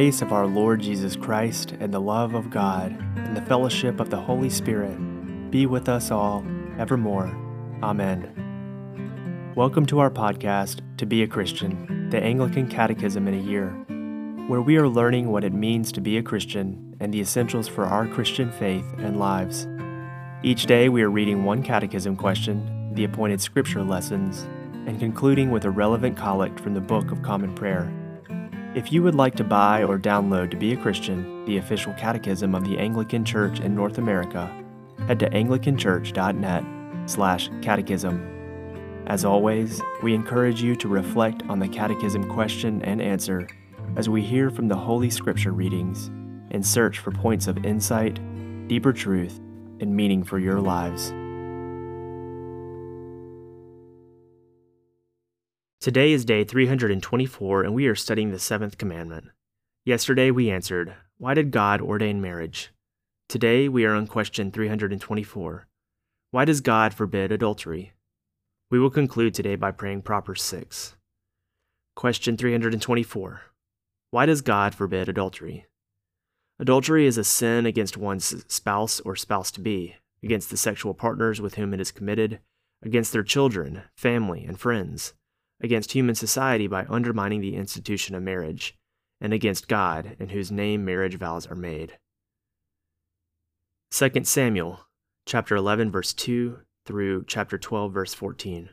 grace of our Lord Jesus Christ, and the love of God, and the fellowship of the Holy Spirit be with us all evermore. Amen. Welcome to our podcast, To Be a Christian, the Anglican Catechism in a Year, where we are learning what it means to be a Christian and the essentials for our Christian faith and lives. Each day we are reading one catechism question, the appointed scripture lessons, and concluding with a relevant collect from the Book of Common Prayer. If you would like to buy or download To Be a Christian, the official catechism of the Anglican Church in North America, head to anglicanchurch.net slash catechism. As always, we encourage you to reflect on the catechism question and answer as we hear from the Holy Scripture readings and search for points of insight, deeper truth, and meaning for your lives. Today is day 324, and we are studying the seventh commandment. Yesterday we answered, Why did God ordain marriage? Today we are on question 324. Why does God forbid adultery? We will conclude today by praying Proper 6. Question 324. Why does God forbid adultery? Adultery is a sin against one's spouse or spouse to be, against the sexual partners with whom it is committed, against their children, family, and friends against human society by undermining the institution of marriage, and against God, in whose name marriage vows are made. 2 Samuel chapter 11 verse 2 through chapter 12 verse 14.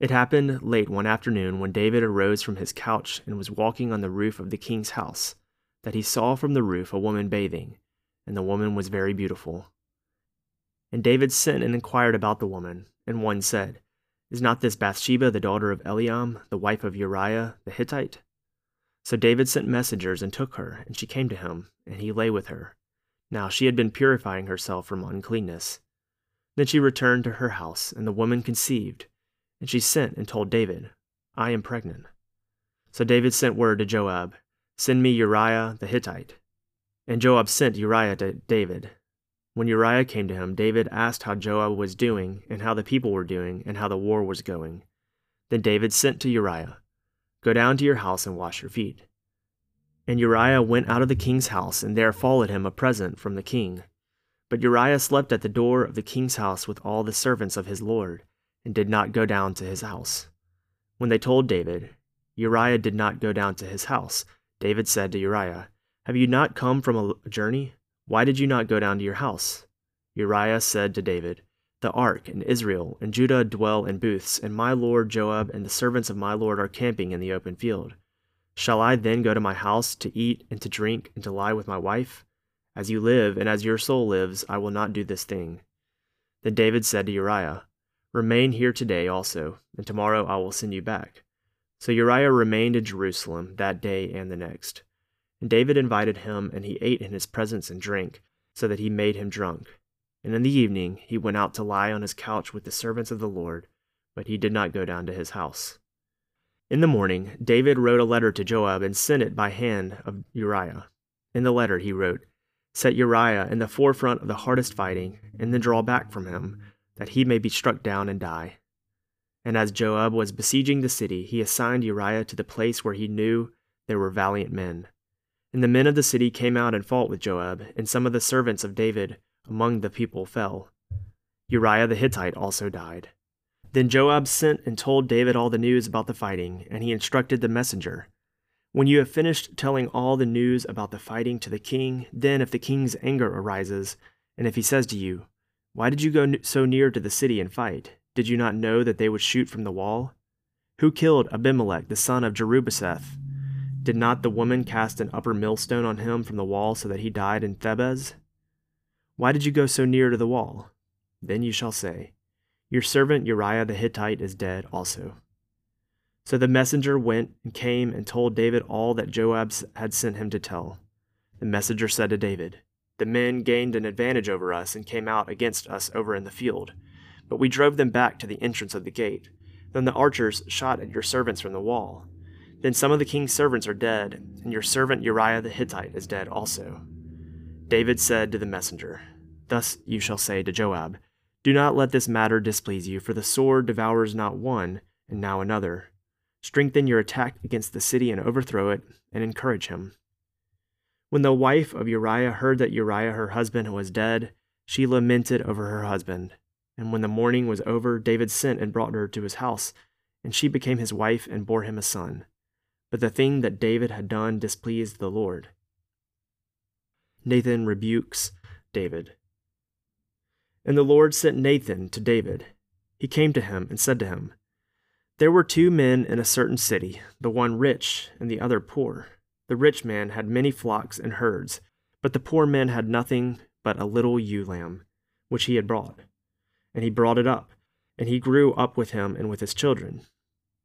It happened late one afternoon when David arose from his couch and was walking on the roof of the king's house that he saw from the roof a woman bathing, and the woman was very beautiful. And David sent and inquired about the woman, and one said, is not this Bathsheba the daughter of Eliam, the wife of Uriah the Hittite? So David sent messengers and took her, and she came to him, and he lay with her. Now she had been purifying herself from uncleanness. Then she returned to her house, and the woman conceived, and she sent and told David, I am pregnant. So David sent word to Joab, Send me Uriah the Hittite. And Joab sent Uriah to David. When Uriah came to him, David asked how Joab was doing, and how the people were doing, and how the war was going. Then David sent to Uriah, Go down to your house and wash your feet. And Uriah went out of the king's house, and there followed him a present from the king. But Uriah slept at the door of the king's house with all the servants of his lord, and did not go down to his house. When they told David, Uriah did not go down to his house, David said to Uriah, Have you not come from a journey? Why did you not go down to your house? Uriah said to David, The ark and Israel and Judah dwell in booths, and my lord Joab and the servants of my lord are camping in the open field. Shall I then go to my house to eat and to drink and to lie with my wife? As you live and as your soul lives, I will not do this thing. Then David said to Uriah, Remain here today also, and tomorrow I will send you back. So Uriah remained in Jerusalem that day and the next. And David invited him, and he ate in his presence and drank, so that he made him drunk. And in the evening he went out to lie on his couch with the servants of the Lord, but he did not go down to his house. In the morning, David wrote a letter to Joab and sent it by hand of Uriah. In the letter he wrote, Set Uriah in the forefront of the hardest fighting, and then draw back from him, that he may be struck down and die. And as Joab was besieging the city, he assigned Uriah to the place where he knew there were valiant men. And the men of the city came out and fought with Joab, and some of the servants of David among the people fell. Uriah the Hittite also died. Then Joab sent and told David all the news about the fighting, and he instructed the messenger When you have finished telling all the news about the fighting to the king, then if the king's anger arises, and if he says to you, Why did you go so near to the city and fight? Did you not know that they would shoot from the wall? Who killed Abimelech the son of Jerubbaal? Did not the woman cast an upper millstone on him from the wall so that he died in Thebez? Why did you go so near to the wall? Then you shall say, Your servant Uriah the Hittite is dead also. So the messenger went and came and told David all that Joab had sent him to tell. The messenger said to David, The men gained an advantage over us and came out against us over in the field, but we drove them back to the entrance of the gate. Then the archers shot at your servants from the wall. Then some of the king's servants are dead, and your servant Uriah the Hittite is dead also. David said to the messenger, Thus you shall say to Joab, Do not let this matter displease you, for the sword devours not one, and now another. Strengthen your attack against the city and overthrow it, and encourage him. When the wife of Uriah heard that Uriah her husband was dead, she lamented over her husband. And when the mourning was over, David sent and brought her to his house, and she became his wife and bore him a son. But the thing that David had done displeased the Lord. Nathan rebukes David. And the Lord sent Nathan to David. He came to him and said to him, There were two men in a certain city, the one rich and the other poor. The rich man had many flocks and herds, but the poor man had nothing but a little ewe lamb, which he had brought. And he brought it up, and he grew up with him and with his children.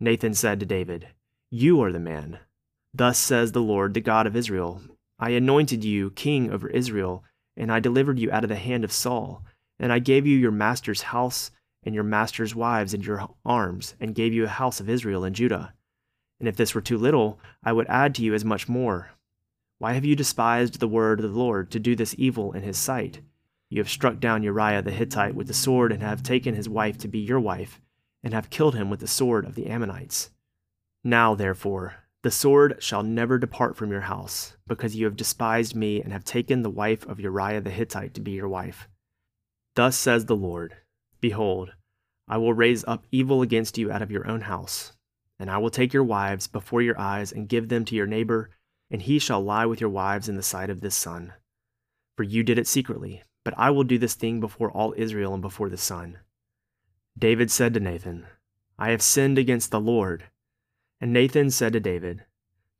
Nathan said to David, You are the man. Thus says the Lord, the God of Israel I anointed you king over Israel, and I delivered you out of the hand of Saul, and I gave you your master's house and your master's wives in your arms, and gave you a house of Israel and Judah. And if this were too little, I would add to you as much more. Why have you despised the word of the Lord to do this evil in his sight? You have struck down Uriah the Hittite with the sword, and have taken his wife to be your wife, and have killed him with the sword of the Ammonites. Now, therefore, the sword shall never depart from your house, because you have despised me and have taken the wife of Uriah the Hittite to be your wife. Thus says the Lord Behold, I will raise up evil against you out of your own house, and I will take your wives before your eyes and give them to your neighbor, and he shall lie with your wives in the sight of this sun. For you did it secretly, but I will do this thing before all Israel and before the sun. David said to Nathan, I have sinned against the Lord. And Nathan said to David,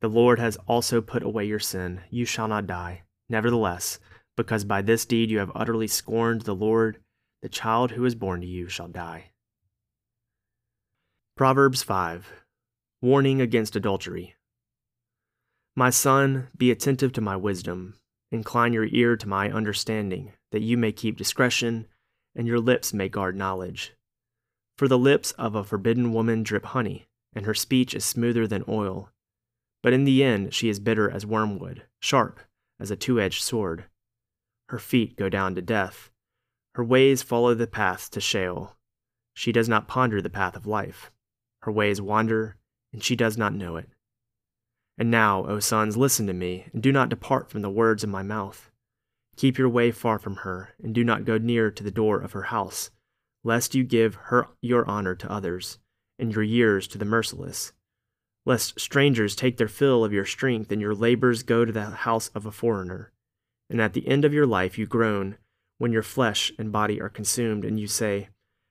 The Lord has also put away your sin. You shall not die. Nevertheless, because by this deed you have utterly scorned the Lord, the child who is born to you shall die. Proverbs 5 Warning against adultery. My son, be attentive to my wisdom. Incline your ear to my understanding, that you may keep discretion, and your lips may guard knowledge. For the lips of a forbidden woman drip honey and her speech is smoother than oil. But in the end she is bitter as wormwood, sharp as a two edged sword. Her feet go down to death. Her ways follow the paths to Sheol. She does not ponder the path of life. Her ways wander, and she does not know it. And now, O sons, listen to me, and do not depart from the words of my mouth. Keep your way far from her, and do not go near to the door of her house, lest you give her your honor to others and your years to the merciless, lest strangers take their fill of your strength and your labors go to the house of a foreigner. And at the end of your life you groan when your flesh and body are consumed, and you say,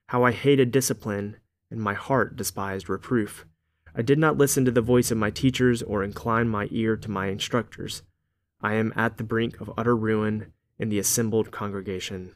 How I hated discipline, and my heart despised reproof. I did not listen to the voice of my teachers or incline my ear to my instructors. I am at the brink of utter ruin in the assembled congregation.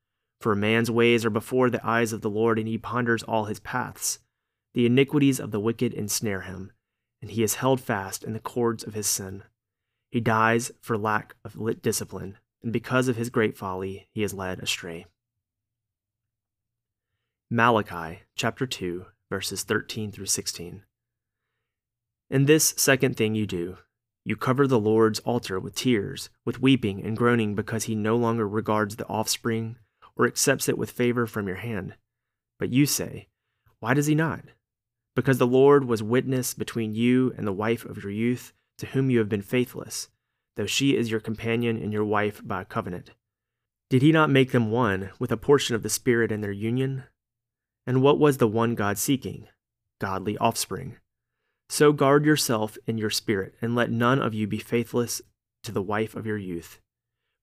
For a man's ways are before the eyes of the Lord, and he ponders all his paths. The iniquities of the wicked ensnare him, and he is held fast in the cords of his sin. He dies for lack of lit discipline, and because of his great folly, he is led astray. Malachi chapter 2, verses 13 through 16. And this second thing you do, you cover the Lord's altar with tears, with weeping and groaning because he no longer regards the offspring or accepts it with favor from your hand. But you say, Why does he not? because the Lord was witness between you and the wife of your youth, to whom you have been faithless, though she is your companion and your wife by a covenant. Did he not make them one with a portion of the Spirit in their union? And what was the one God seeking? godly offspring. So guard yourself in your spirit, and let none of you be faithless to the wife of your youth.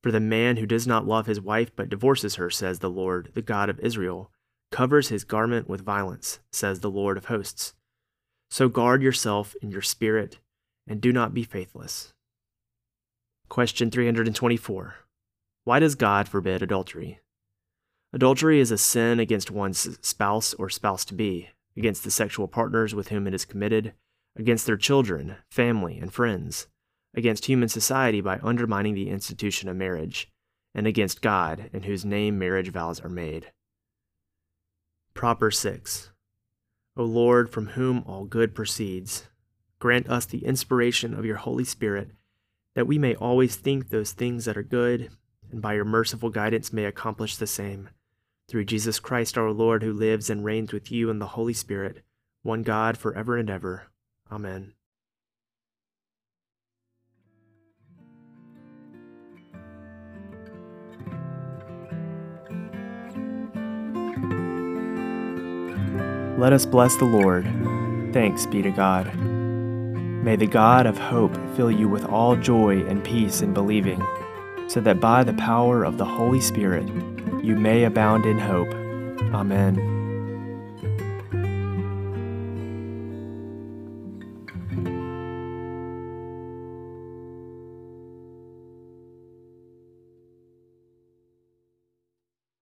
For the man who does not love his wife but divorces her, says the Lord, the God of Israel, covers his garment with violence, says the Lord of hosts. So guard yourself in your spirit, and do not be faithless. Question 324 Why does God forbid adultery? Adultery is a sin against one's spouse or spouse to be, against the sexual partners with whom it is committed, against their children, family, and friends, against human society by undermining the institution of marriage, and against God, in whose name marriage vows are made. Proper 6. O Lord, from whom all good proceeds, grant us the inspiration of your Holy Spirit, that we may always think those things that are good, and by your merciful guidance may accomplish the same through Jesus Christ our Lord, who lives and reigns with you in the Holy Spirit, one God, for ever and ever. Amen. Let us bless the Lord. Thanks be to God. May the God of hope fill you with all joy and peace in believing, so that by the power of the Holy Spirit, you may abound in hope. Amen.